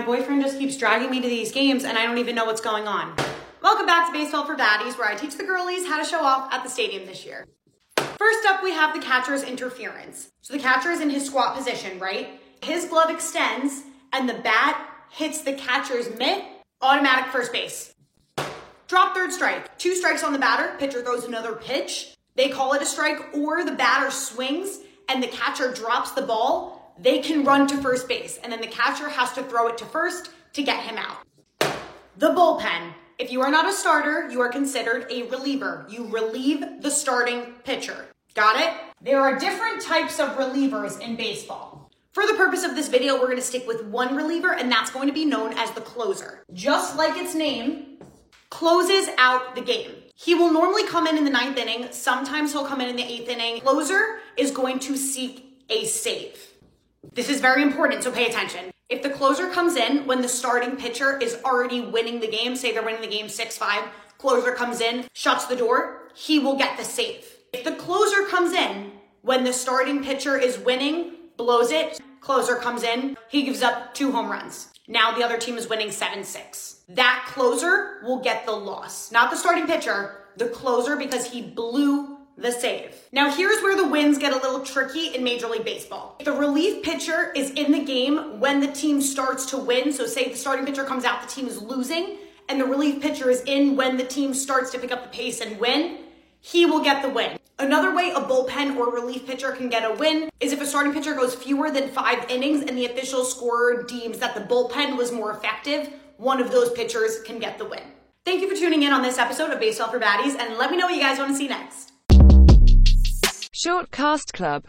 My boyfriend just keeps dragging me to these games and I don't even know what's going on. Welcome back to Baseball for Baddies, where I teach the girlies how to show off at the stadium this year. First up, we have the catcher's interference. So the catcher is in his squat position, right? His glove extends and the bat hits the catcher's mitt, automatic first base. Drop third strike. Two strikes on the batter, pitcher throws another pitch. They call it a strike, or the batter swings and the catcher drops the ball they can run to first base, and then the catcher has to throw it to first to get him out. The bullpen. If you are not a starter, you are considered a reliever. You relieve the starting pitcher. Got it? There are different types of relievers in baseball. For the purpose of this video, we're gonna stick with one reliever, and that's going to be known as the closer. Just like its name, closes out the game. He will normally come in in the ninth inning. Sometimes he'll come in in the eighth inning. Closer is going to seek a save. This is very important, so pay attention. If the closer comes in when the starting pitcher is already winning the game, say they're winning the game 6 5, closer comes in, shuts the door, he will get the save. If the closer comes in when the starting pitcher is winning, blows it, closer comes in, he gives up two home runs. Now the other team is winning 7 6. That closer will get the loss. Not the starting pitcher, the closer because he blew the save. Now, here's where the wins get a little tricky in Major League Baseball. If the relief pitcher is in the game when the team starts to win, so say the starting pitcher comes out, the team is losing, and the relief pitcher is in when the team starts to pick up the pace and win, he will get the win. Another way a bullpen or relief pitcher can get a win is if a starting pitcher goes fewer than five innings and the official scorer deems that the bullpen was more effective, one of those pitchers can get the win. Thank you for tuning in on this episode of Baseball for Baddies, and let me know what you guys want to see next. Short Cast Club